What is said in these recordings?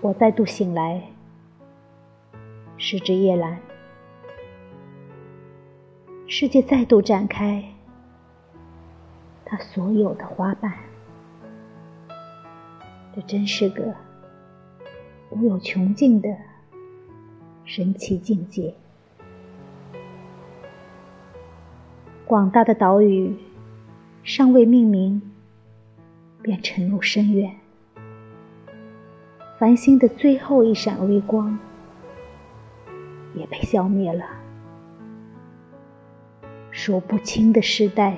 我再度醒来，是只夜阑，世界再度展开，它所有的花瓣。这真是个无有穷尽的神奇境界。广大的岛屿尚未命名，便沉入深渊。繁星的最后一闪微光也被消灭了。数不清的时代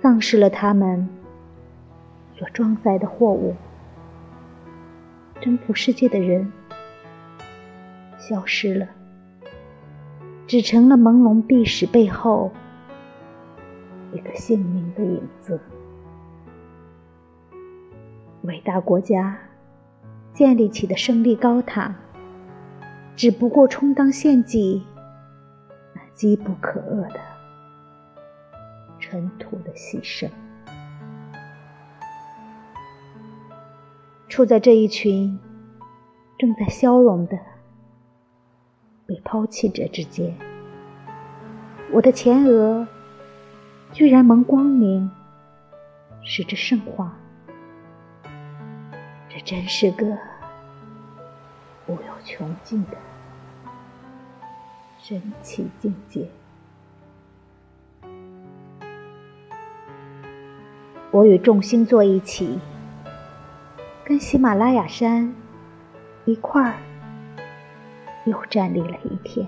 丧失了他们所装载的货物，征服世界的人消失了，只成了朦胧碧史背后。一个姓名的影子。伟大国家建立起的胜利高塔，只不过充当献祭那机不可遏的尘土的牺牲。处在这一群正在消融的被抛弃者之间，我的前额。居然蒙光明，使之圣化。这真是个无有穷尽的神奇境界。我与众星座一起，跟喜马拉雅山一块儿又站立了一天。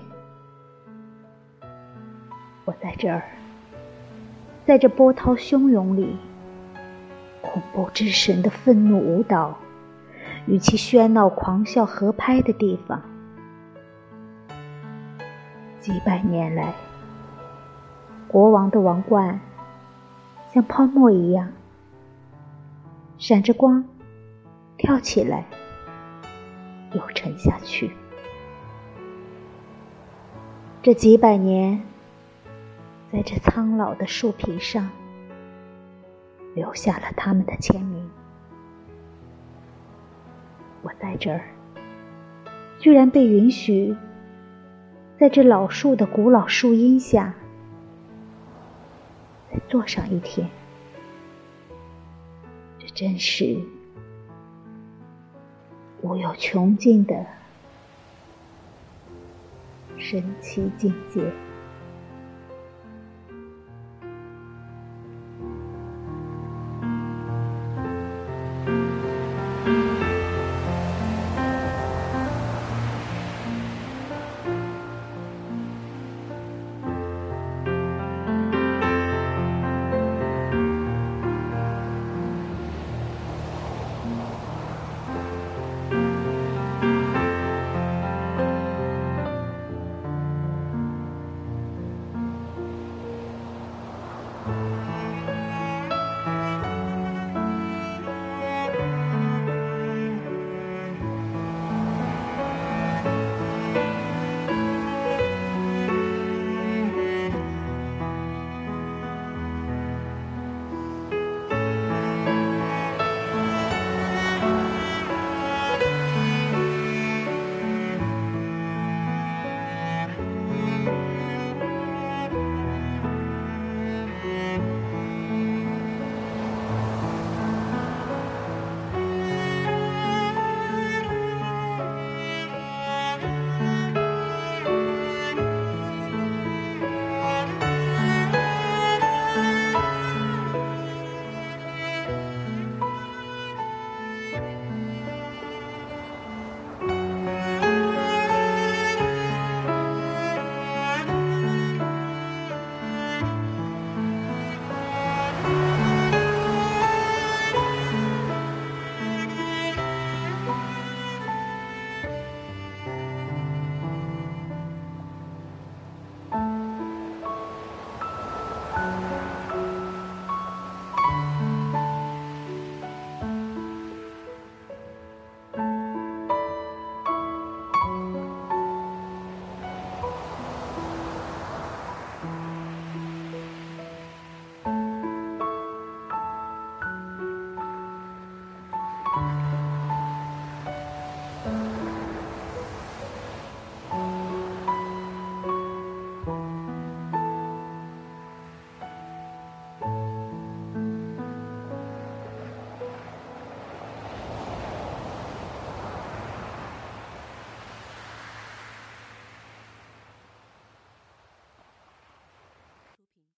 我在这儿。在这波涛汹涌里，恐怖之神的愤怒舞蹈与其喧闹狂笑合拍的地方，几百年来，国王的王冠像泡沫一样闪着光，跳起来又沉下去。这几百年。在这苍老的树皮上，留下了他们的签名。我在这儿，居然被允许在这老树的古老树荫下再坐上一天。这真是无有穷尽的神奇境界。